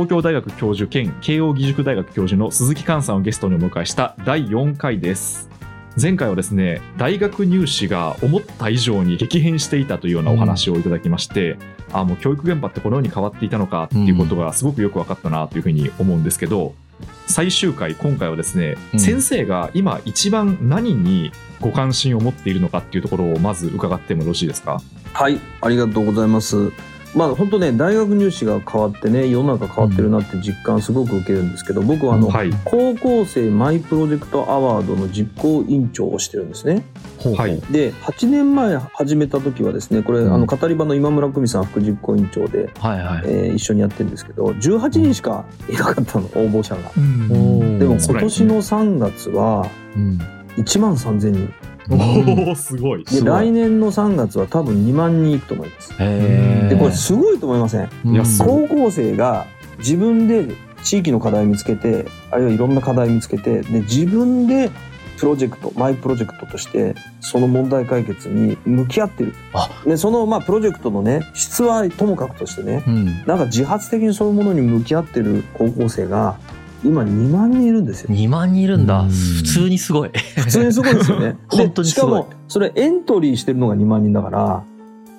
東京大学教授兼慶應義塾大学教授の鈴木寛さんをゲストにお迎えした第4回です。前回はですね大学入試が思った以上に激変していたというようなお話をいただきまして、あもう教育現場ってこのように変わっていたのかっていうことがすごくよく分かったなというふうに思うんですけど最終回今回はですね、うん。先生が今一番何にご関心を持っているのかっていうところをまず伺ってもよろしいですか？はい、ありがとうございます。まあ本当ね、大学入試が変わってね、世の中変わってるなって実感すごく受けるんですけど、僕はあの、はい高校生マイプロジェクトアワードの実行委員長をしてるんですね。はいで、8年前始めた時はですね、これ、うんあの、語り場の今村久美さん副実行委員長で、はいはい。えー一緒にやってるんんですけど、18人しかいなかったの、応募者が。うんでも今年の3月はうん。1万3000人。おおすごい。で、すごい。来年の3月は多分2万人いくと思います。へで、これすごいと思いません？高校生が自分で地域の課題見つけてあるいはいろんな課題見つけてで自分でプロジェクトマイプロジェクトとしてその問題解決に向き合ってる。あ。でそのまあプロジェクトのね質はともかくとしてねうん。なんか自発的にそういうものに向き合ってる高校生が今2万人いるんですよ。2万人いるんだ。うん普通にすごい。普通にすごいですよね。で本当にすごいしかもそれエントリーしてるのが2万人だから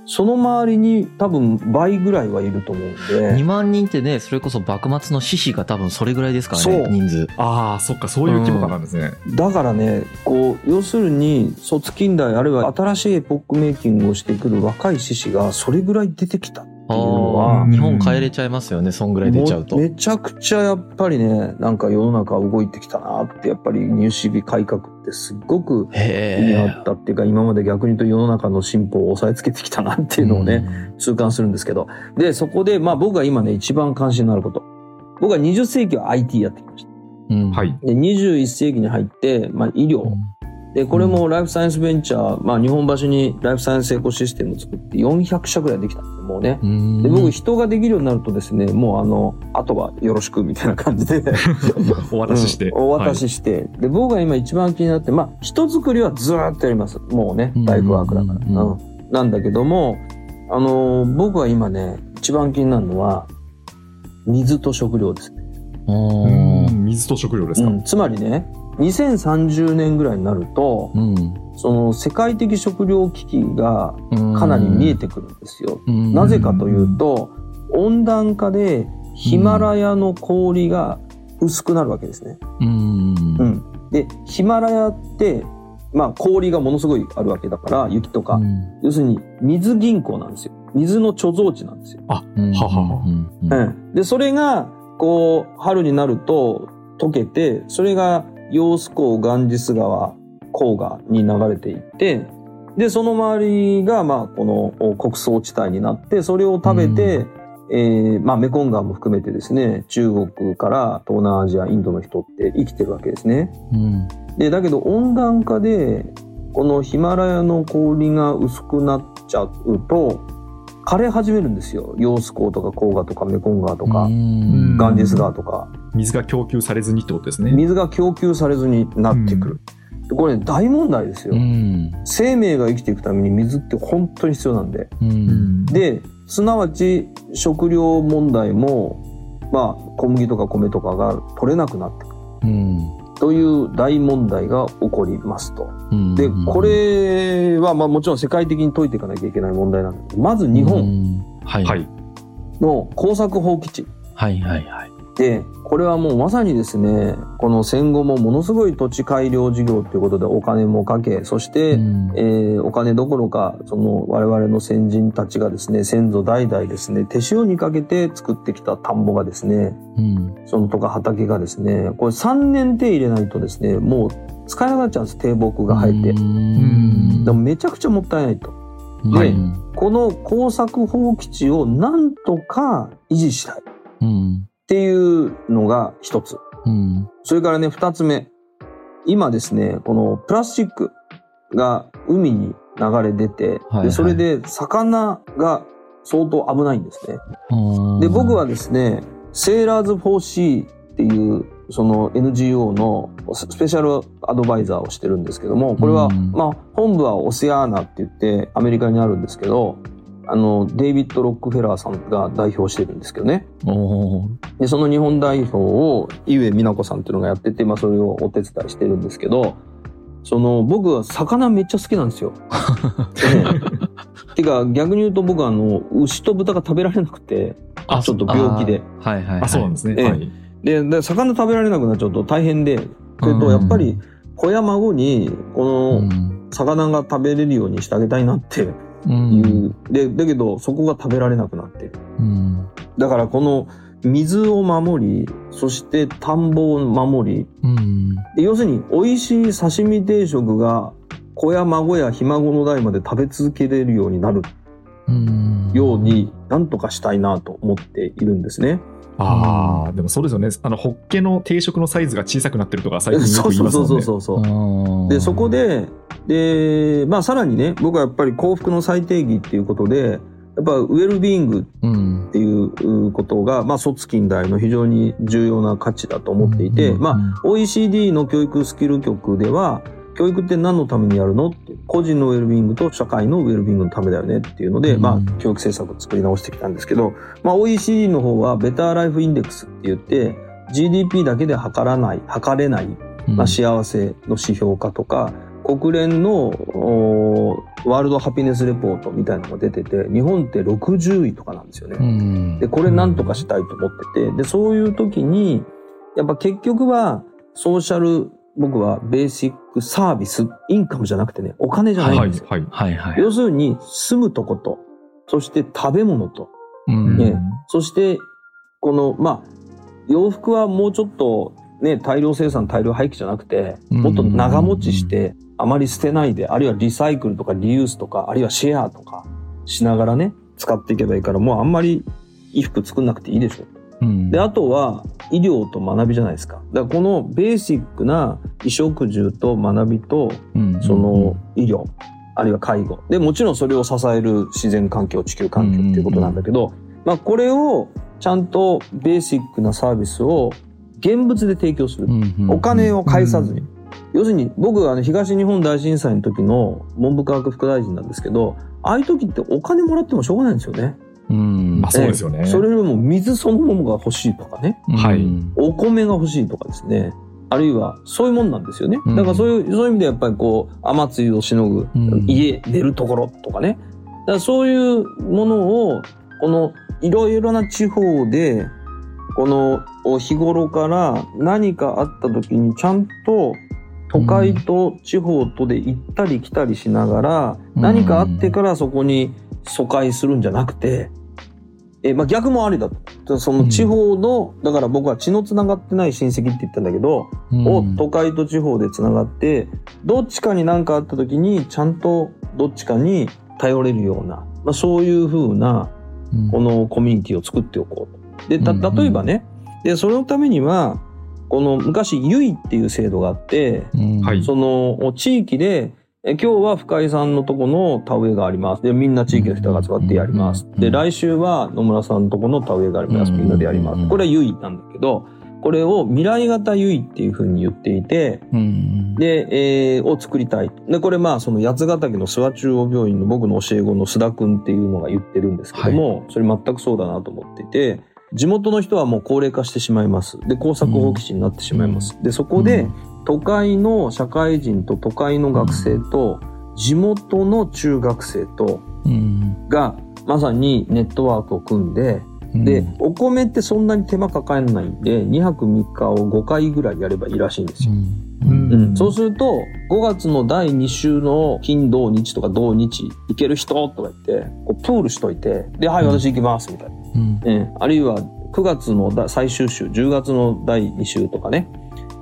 その周りに多分倍ぐらいはいると思うんで。2万人ってね、それこそ幕末の志士が多分それぐらいですからね、人数。ああそっかそういう規模感なんですね、だからねこう要するに卒近代あるいは新しいエポックメイキングをしてくる若い志士がそれぐらい出てきたっていうのは日本帰れちゃいますよね、そんぐらい出ちゃうと。もめちゃくちゃやっぱりねなんか世の中動いてきたなってやっぱり入試日改革ってすっごく意味があへったっていうか今まで逆に言うと世の中の進歩を抑えつけてきたなっていうのをね、痛感するんですけど。でそこでまあ僕が今ね一番関心のあること。僕は20世紀は IT やってきました。え。うん。はい。で21世紀に入って、まあ、医療、でこれもライフサイエンスベンチャー、まあ、日本橋にライフサイエンスエコシステムを作って400社ぐらいできたんですよもうね。うん。で僕人ができるようになるとですねもうあのあとはよろしくみたいな感じで。お渡しして、うん。お渡しして、で僕が今一番気になってまあ人作りはずーっとやります。もうねうん。ライフワークだから、うん。なんだけどもあのー僕は今ね一番気になるのは水と食料ですね、水と食料ですか、うん。つまりね2030年ぐらいになると、うん。その世界的食糧危機がかなり見えてくるんですよ。うん。なぜかというと温暖化でヒマラヤの氷が薄くなるわけですね。うん。うん、でヒマラヤって、まあ、氷がものすごいあるわけだから雪とか、うん。要するに水銀行なんですよ。水の貯蔵地なんですよ。うん。ははうん。でそれがこう春になると溶けてそれが揚子江ガンジス川黄河に流れていってでその周りがまあこのお穀倉地帯になってそれを食べて、えーまあ、メコン川も含めてですね中国から東南アジアインドの人って生きてるわけですね。うんでだけど温暖化でこのヒマラヤの氷が薄くなっちゃうと枯れ始めるんですよ。揚子江とか黄河とかメコン川とか。うん。ガンジス川とか。水が供給されずにってことですね。水が供給されずになってくる、でこれ、ね、大問題ですよ、うん。生命が生きていくために水って本当に必要なんで。うん。で、すなわち食料問題も、まあ、小麦とか米とかが取れなくなってくる。うんという大問題が起こりますと。うんで、これは、まあもちろん世界的に解いていかなきゃいけない問題なんだけど、まず日う本。の耕作放棄地はいはいはいで、これはもうまさにですね、この戦後もものすごい土地改良事業ということでお金もかけ、そして、うん。えーお金どころか、その我々の先人たちがですね、先祖代々ですね、手塩にかけて作ってきた田んぼがですね、うん。そのとか畑がですね、これ3年手入れないとですね、もう使えなくなっちゃうんです、低木が生えて。うん。でもめちゃくちゃもったいないと。この耕作放棄地をなんとか維持したい。っうんていうのが一つ。うんそれからね、二つ目。今ですね、このプラスチックが海に流れ出て、はいはいでそれで魚が相当危ないんですね。うんで、僕はですね、 Sailors for Sea っていう、その NGO のスペシャルアドバイザーをしてるんですけども、これは、うんまあ、本部は Oceana って言ってアメリカにあるんですけど、あの、デイビッド・ロックフェラーさんが代表してるんですけどね。で、その日本代表を、井上美奈子さんっていうのがやってて、まあそれをお手伝いしてるんですけど、その、僕は魚めっちゃ好きなんですよ。でねてか、逆に言うと僕はあの、牛と豚が食べられなくて、あちょっと病気で。はいはい、はい。あ、そうなんですね。ええはい。で、で魚食べられなくなっちゃうと大変で、それとやっぱり、子や孫に、こうの、ん。魚が食べれるようにしてあげたいなってう。いうんで、だけど、そこが食べられなくなってる。うん。だからこの水を守り、そして田んぼを守り、うん。で要するに美味しい刺身定食が子や孫やひ孫の代まで食べ続けれるようになるうん。ようになんとかしたいなと思っているんですね。ああ、でもそうですよね。あの、ホッケの定食のサイズが小さくなってるとか最近よそうそうく言いますもんね。そうそうそう。うんで、そこ、で、で、まあさらにね、僕はやっぱり幸福の最定義っていうことで、やっぱウェルビーイングうんっ。ていうことが、まあ卒近代の非常に重要な価値だと思っていて、まあ OECD の教育スキル局では、教育って何のためにやるのって、個人のウェルビーイングと社会のウェルビーイングのためだよねっていうので、うんまあ教育政策を作り直してきたんですけど、まあ OECD の方はベターライフインデックスって言って、GDP だけで測らない、測れない、うん、まあ、幸せの指標化とか、国連のワールドハピネスレポートみたいなのが出てて、日本って60位とかなんですよね。うん。で、これなんとかしたいと思ってて、で、そういう時に、やっぱ結局は、ソーシャル、僕はベーシックサービス、インカムじゃなくてね、お金じゃないはいんですよ。、はい。はいはい。要するに、住むとこと、そして食べ物と、うんねそして、この、まあ、洋服はもうちょっと、ね、大量生産、大量廃棄じゃなくて、うんもっと長持ちして、あまり捨てないで、あるいはリサイクルとかリユースとか、あるいはシェアとかしながらね、使っていけばいいから、もうあんまり衣服作んなくていいでしょ。うんで、あとは医療と学びじゃないですか。だからこのベーシックな衣食住と学びと、うんその医療、あるいは介護。で、もちろんそれを支える自然環境、地球環境っていうことなんだけど、まあこれをちゃんとベーシックなサービスを現物で提供する。お金を返さずに。要するに僕はあの東日本大震災の時の文部科学副大臣なんですけど、ああいう時ってお金もらってもしょうがないんですよね。うんまあそうですよね。ええそれよりも水そのものが欲しいとかね。はいお米が欲しいとかですね。あるいは、そういうもんなんですよね。うんだからそういう、そういう意味でやっぱりこう、雨露をしのぐ、うん家、寝るところとかね。だからそういうものを、この、いろいろな地方で、この、お日頃から何かあった時にちゃんと、都会と地方とで行ったり来たりしながら、うん何かあってからそこに疎開するんじゃなくて、え、まあ逆もありだと。その地方の、だから僕は血の繋がってない親戚って言ったんだけど、を都会と地方で繋がって、どっちかに何かあった時に、ちゃんとどっちかに頼れるような、まあそういう風な、このコミュニティを作っておこうと。で、た、うんうん。例えばね、で、そのためには、この昔、ユイっていう制度があって、はい。その地域で、え今日は深井さんのとこの田植えがあります。で、みんな地域の人が集まってやります。で、来週は野村さんのとこの田植えがあります。うんみんなでやります。うんこれはユイなんだけど、これを未来型ユイっていうふうに言っていて、うんで、えーを作りたい。で、これまあ、その八ヶ岳の諏訪中央病院の僕の教え子の須田くんっていうのが言ってるんですけども、それ全くそうだなと思っていて、地元の人はもう高齢化してしまいます。で、耕作放棄地になってしまいます。で、そこで、都会の社会人と都会の学生と、地元の中学生と、うんが、まさにネットワークを組んで、で、お米ってそんなに手間かかんないんで、2泊3日を5回ぐらいやればいいらしいんですよ。うん。うん、そうすると、5月の第2週の金土日とか土日行ける人とか言って、こうプールしといて、で、はい、私行きます、みたいな。うん。ええ。あるいは9月のだ最終週、10月の第2週とかね、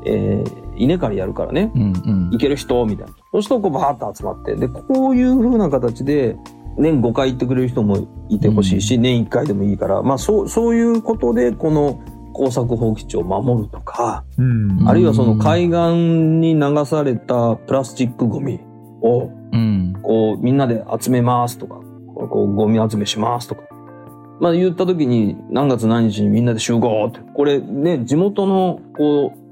えー稲刈りやるからね、うんうん。行ける人みたいな。そうするとこうバーッと集まって、で、こういう風な形で、年5回行ってくれる人もいてほしいし、年1回でもいいから、まあそう、そういうことで、この耕作放棄地を守るとか、うん。あるいはその海岸に流されたプラスチックゴミを、うん。こう、みんなで集めますとか、こう、ゴミ集めしますとか。まあ言った時に何月何日にみんなで集合って。これね、地元の、こう、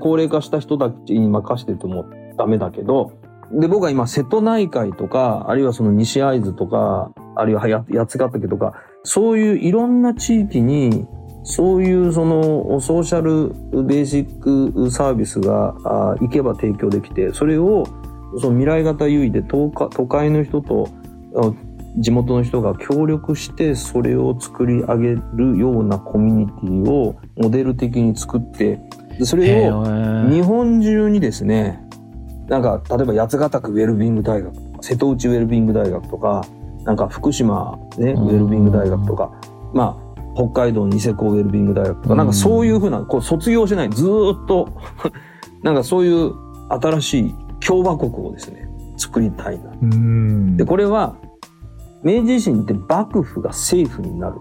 高齢化した人たちに任せててもダメだけど、で、僕は今瀬戸内海とか、あるいはその西会津とか、あるいは八ヶ岳とか、そういういろんな地域に、そういうそのソーシャルベーシックサービスが行けば提供できて、それをその未来型優位で都会の人と地元の人が協力してそれを作り上げるようなコミュニティをモデル的に作ってそれを日本中にですねなんか例えば八ヶ岳ウェルビング大学とか瀬戸内ウェルビング大学とかなんか福島ねウェルビング大学とかまあ北海道ニセコウェルビング大学とかなんかそういうふうなこう卒業しないずーっと なんかそういう新しい共和国をですね作りたいな。うん。でこれは明治維新って幕府が政府になる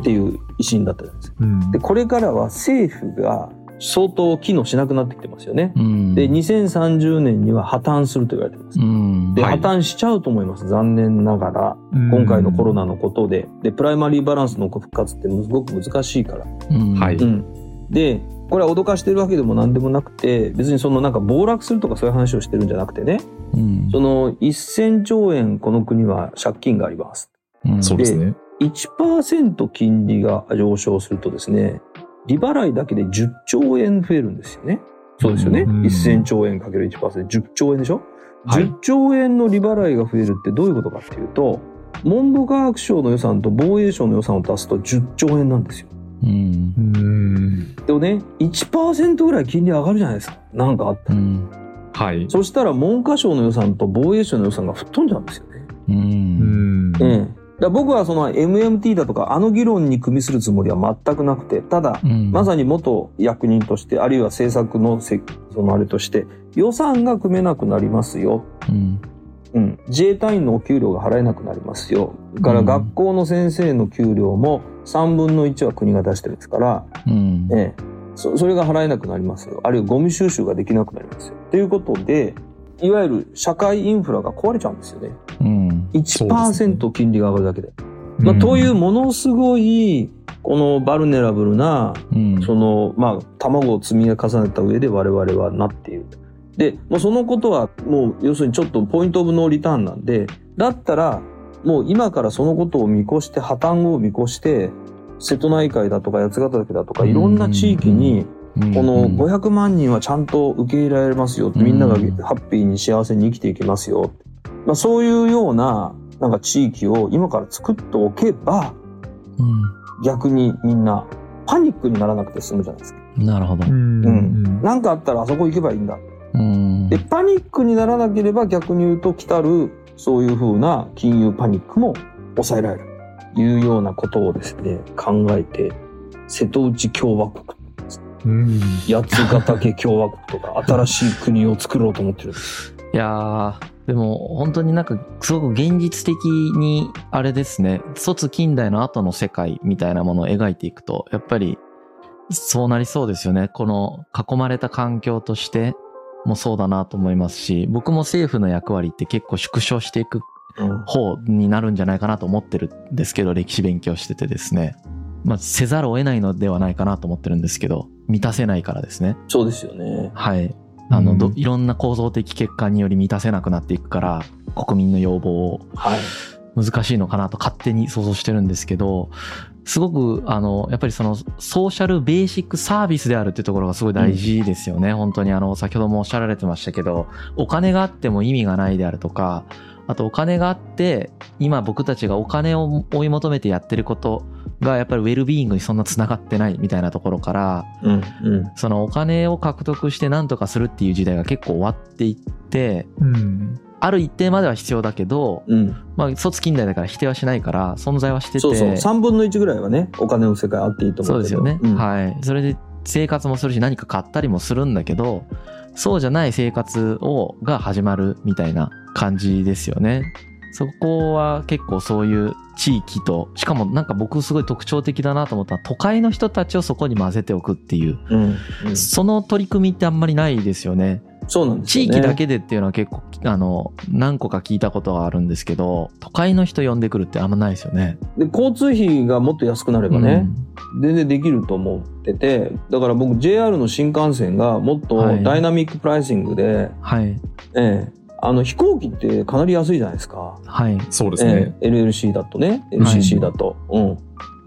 っていう維新だったじゃないですか。うん。でこれからは政府が相当機能しなくなってきてますよね。うん。で2030年には破綻すると言われてます。うん。で、はい。破綻しちゃうと思います残念ながら今回のコロナのことで。でプライマリーバランスの復活ってすごく難しいから。うん。はい。うん、でこれは脅かしてるわけでも何でもなくて別にそのなんか暴落するとかそういう話をしてるんじゃなくてね。うん。その1000兆円この国は借金があります。うん。そうですね。1%金利が上昇するとですね、利払いだけで10兆円増えるんですよね。そうですよね。うん1000兆円かける1%で10兆円でしょ、はい10兆円の利払いが増えるってどういうことかっていうと、文部科学省の予算と防衛省の予算を足すと10兆円なんですよ。うんうんでもね、1%ぐらい金利上がるじゃないですか。なんかあったら。うんはいそしたら文科省の予算と防衛省の予算が吹っ飛んじゃうんですよね。ううんんええ。だ僕はその MMT だとかあの議論に組みするつもりは全くなくて、ただ、うんまさに元役人として、あるいは政策のせそのあれとして、予算が組めなくなりますよ。うんうん。自衛隊員のお給料が払えなくなりますよ。からうん学校の先生の給料も3分の1は国が出してるんですから、うんええ、そそれが払えなくなりますよ。あるいはゴミ収集ができなくなりますよ。ということで、いわゆる社会インフラが壊れちゃうんですよね。うん1%金利が上がるだけで。まあ、というものすごい、このバルネラブルなうんその、まあ、卵を積み重ねた上で我々はなっている。で、もうそのことは、もう、要するにちょっとポイントオブノーリターンなんで、だったら、もう今からそのことを見越して、破綻を見越して、瀬戸内海だとか八ヶ岳だとか、いろんな地域に、この500万人はちゃんと受け入れられますよ。みんながうんハッピーに幸せに生きていけますよ。まあ、そういうような、なんか地域を今から作っておけば、逆にみんなパニックにならなくて済むじゃないですか。うんなるほどうんうんなんかあったらあそこ行けばいいんだ。うんで、パニックにならなければ逆に言うと来たるそういう風な金融パニックも抑えられる。というようなことをですね、考えて、瀬戸内共和国、うん八ヶ岳共和国とか新しい国を作ろうと思ってるんです。いやーでも本当になんかすごく現実的にあれですね。卒近代の後の世界みたいなものを描いていくとやっぱりそうなりそうですよね。この囲まれた環境としてもそうだなと思いますし僕も政府の役割って結構縮小していくうん。方になるんじゃないかなと思ってるんですけど歴史勉強しててですね。まあせざるを得ないのではないかなと思ってるんですけど満たせないからですね。そうですよね。はい。あの、どうんいろんな構造的欠陥により満たせなくなっていくから、国民の要望をはい。難しいのかなと勝手に想像してるんですけど、すごく、あの、やっぱりその、ソーシャルベーシックサービスであるっていうところがすごい大事ですよね。本当にあの、先ほどもおっしゃられてましたけど、お金があっても意味がないであるとか、あとお金があって、今僕たちがお金を追い求めてやってることが、やっぱりウェルビーイングにそんな繋がってないみたいなところから、うん。うん。そのお金を獲得して何とかするっていう時代が結構終わっていって、うんある一定までは必要だけど、うん。まあ、卒近代だから否定はしないから、存在はしてて。そうそう。3分の1ぐらいはね、お金の世界あっていいと思う。そうですよね。うんはい。それで生活もするし何か買ったりもするんだけど、そうじゃない生活を、が始まるみたいな感じですよね。そこは結構そういう地域と、しかもなんか僕すごい特徴的だなと思ったのは、都会の人たちをそこに混ぜておくっていう、うん。うんその取り組みってあんまりないですよね。そうなんですよね。地域だけでっていうのは結構、あの、何個か聞いたことがあるんですけど、都会の人呼んでくるってあんまないですよね。で、交通費がもっと安くなればね、全然できると思ってて、だから僕 JR の新幹線がもっとはいダイナミックプライシングで、はい。ええあの飛行機ってかなり安いじゃないですか。はい。そうですね。ええ LLC だとね、LCC だと。うん。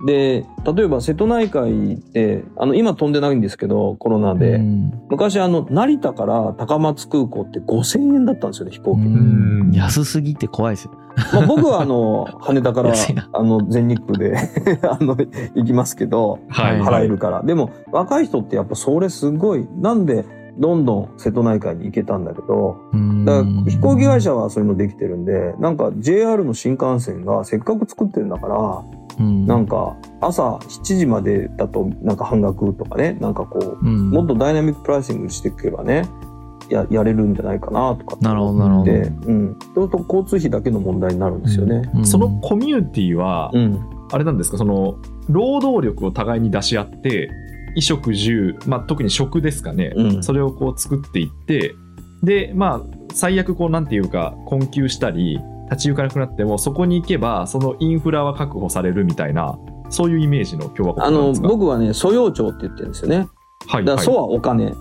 で、例えば瀬戸内海って、あの、今飛んでないんですけど、コロナで。うん昔あの、成田から高松空港って5000円だったんですよね、飛行機。うん安すぎて怖いですよ。まあ、僕はあの、羽田からあの、全日空で、あの、行きますけど、はい。払えるから。でも、若い人ってやっぱそれすごい、なんで、どんどん瀬戸内海に行けたんだけど、うんだから飛行機会社はそういうのできてるんで、なんか JR の新幹線がせっかく作ってるんだから、うんなんか朝7時までだとなんか半額とかね、なんかこう、うんもっとダイナミックプライシングしていけばね、ややれるんじゃないかなとかってなるほど、なるほど。で、うん。そうすると交通費だけの問題になるんですよね。うんそのコミュニティは、うん。あれなんですか、その、労働力を互いに出し合って、衣食住、まあ、特に食ですかね、うん。それをこう作っていって、で、まあ、最悪こう、なんていうか、困窮したり、立ち行かなくなっても、そこに行けば、そのインフラは確保されるみたいな、そういうイメージの共和国あの、僕はね、素養庁って言ってるんですよね。はい、はいだから素はお金。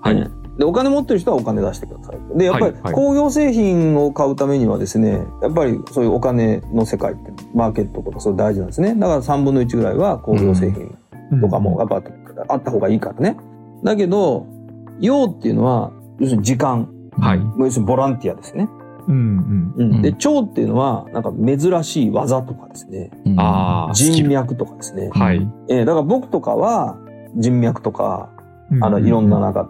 はい。ねで、お金持ってる人はお金出してください。で、やっぱり工業製品を買うためにはですね、やっぱりそういうお金の世界って、マーケットとかそれ大事なんですね。だから3分の1ぐらいは工業製品とかもやっぱあった方がいいからね。だけど、用っていうのは、要するに時間。はい要するにボランティアですね。うんうん。うん、で、腸っていうのは、なんか珍しい技とかですね。うんああ、スキル。人脈とかですね。はい。えーだから僕とかは人脈とか、あの、ういろんななんか、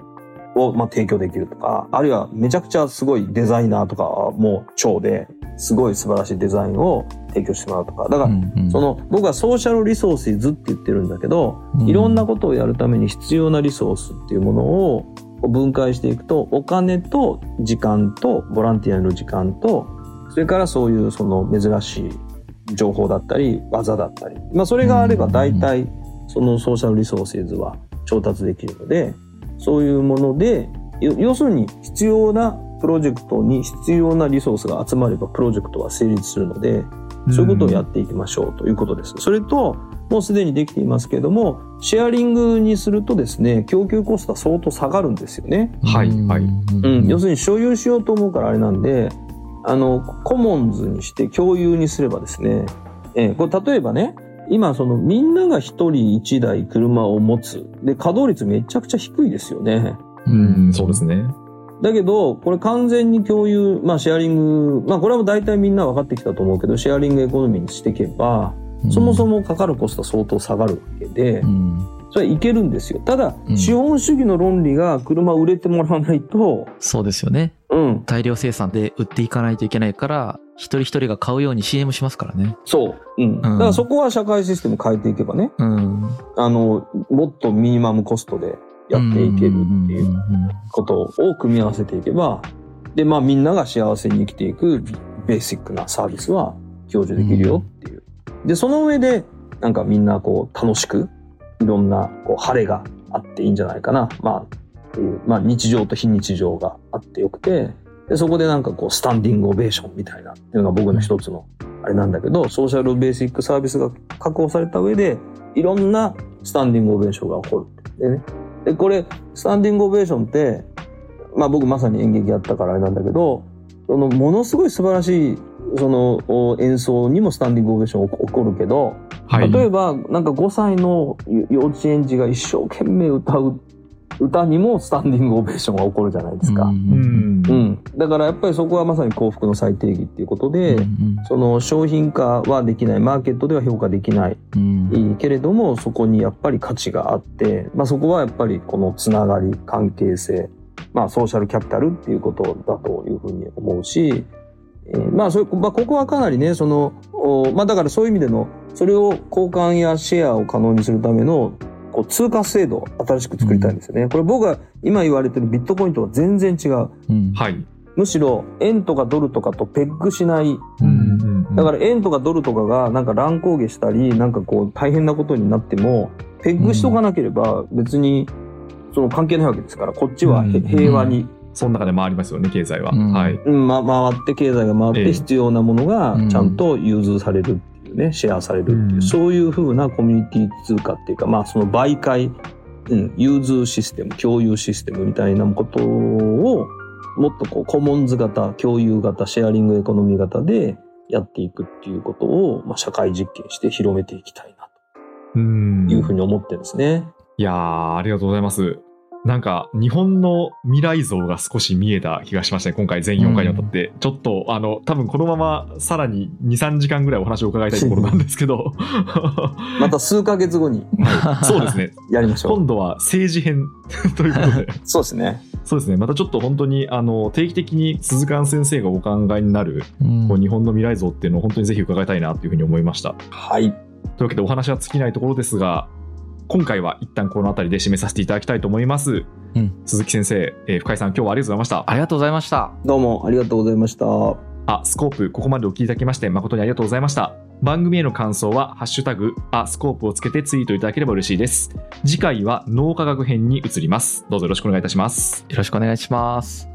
を、まあ、提供できるとか、あるいはめちゃくちゃすごいデザイナーとかはもう超で、すごい素晴らしいデザインを提供してもらうとか。だから、うんその、僕はソーシャルリソースズって言ってるんだけど、うんいろんなことをやるために必要なリソースっていうものを分解していくと、お金と時間とボランティアの時間と、それからそういうその珍しい情報だったり、技だったり。まあそれがあれば大体そのソーシャルリソースズは調達できるので、そういうもので、よ要するに必要なプロジェクトに必要なリソースが集まればプロジェクトは成立するので、そういうことをやっていきましょうということです。それと、もうすでにできていますけれども、シェアリングにするとですね、供給コストは相当下がるんですよね。はいはいうん、要するに所有しようと思うからあれなんで、あの、コモンズにして共有にすればですね、えーこれ例えばね、今そのみんなが一人一台車を持つ。で、稼働率めちゃくちゃ低いですよね。うん、そうですね。だけど、これ完全に共有、まあシェアリング、まあこれはもう大体みんな分かってきたと思うけど、シェアリングエコノミーにしていけば、そもそも、もかかるコストは相当下がるわけでう、んそれはいけるんですよ。ただう、ん資本主義の論理が車売れてもらわないと、そうですよね。うん、大量生産で売っていかないといけないから、一人一人が買うように CM しますからね。そう。うん。だからそこは社会システム変えていけばね、うん。あの、もっとミニマムコストでやっていけるっていううんことを組み合わせていけば、で、まあみんなが幸せに生きていくベーシックなサービスは享受できるよっていう。で、その上で、なんかみんなこう楽しく、いろんなこう晴れがあっていいんじゃないかな。まあ、まあ日常と非日常があってよくて、で、そこでなんかこうスタンディングオベーションみたいなっていうのが僕の一つのあれなんだけど、ソーシャルベーシックサービスが確保された上で、いろんなスタンディングオベーションが起こるって。でね。で、これ、スタンディングオベーションって、まあ僕まさに演劇やったからあれなんだけど、そのものすごい素晴らしい、そのお演奏にもスタンディングオベーション起こるけど、はい。例えばなんか5歳の幼稚園児が一生懸命歌う歌にもスタンディングオベーションが起こるじゃないですか。ううんうんん。だからやっぱりそこはまさに幸福の最定義っていうことで、その商品化はできない、マーケットでは評価できない、うんけれども、そこにやっぱり価値があって、まあそこはやっぱりこのつながり、関係性、まあソーシャルキャピタルっていうことだというふうに思うし、えーまあそれ、まあここはかなりね、その、おまあだからそういう意味での、それを交換やシェアを可能にするための、こう通貨制度を新しく作りたいんですよね。これ僕が今言われてるビットコインとは全然違う。うん。はい。むしろ円とかドルとかとペッグしない。うん。だから円とかドルとかがなんか乱高下したり、なんかこう大変なことになっても、ペッグしとかなければ別にその関係ないわけですから、こっちはへうん。平和に、その中で回りますよね、経済は。うん。はい。うんま、回って経済が回っええ。て必要なものがうん。ちゃんと融通される。っていうね、シェアされるっていう、うんそういう風なコミュニティ通貨っていうか、まあその媒介、うん、融通システム、共有システムみたいなことをもっとこうコモンズ型、共有型、シェアリングエコノミー型でやっていくっていうことを、まあ、社会実験して広めていきたいなうんというふうに思ってるんですね。いやー、ありがとうございます。なんか、日本の未来像が少し見えた気がしましたね。今回全4回にわたって。ちょっと、あの、多分このままさらに2、3時間ぐらいお話を伺いたいところなんですけど。また数ヶ月後にそうですね。やりましょう。今度は政治編 ということで。そうですね。そうですね。またちょっと本当に、あの、定期的に鈴鹿先生がお考えになる、うんこう日本の未来像っていうのを本当にぜひ伺いたいなというふうに思いました。はい。というわけでお話は尽きないところですが、今回は一旦この辺りで締めさせていただきたいと思います。うん鈴木先生、えー深井さん、今日はありがとうございました。ありがとうございました。どうもありがとうございました。あ、スコープ、ここまでお聞きいただきまして誠にありがとうございました。番組への感想は、ハッシュタグ、あ、スコープをつけてツイートいただければ嬉しいです。次回は脳科学編に移ります。どうぞよろしくお願いいたします。よろしくお願いします。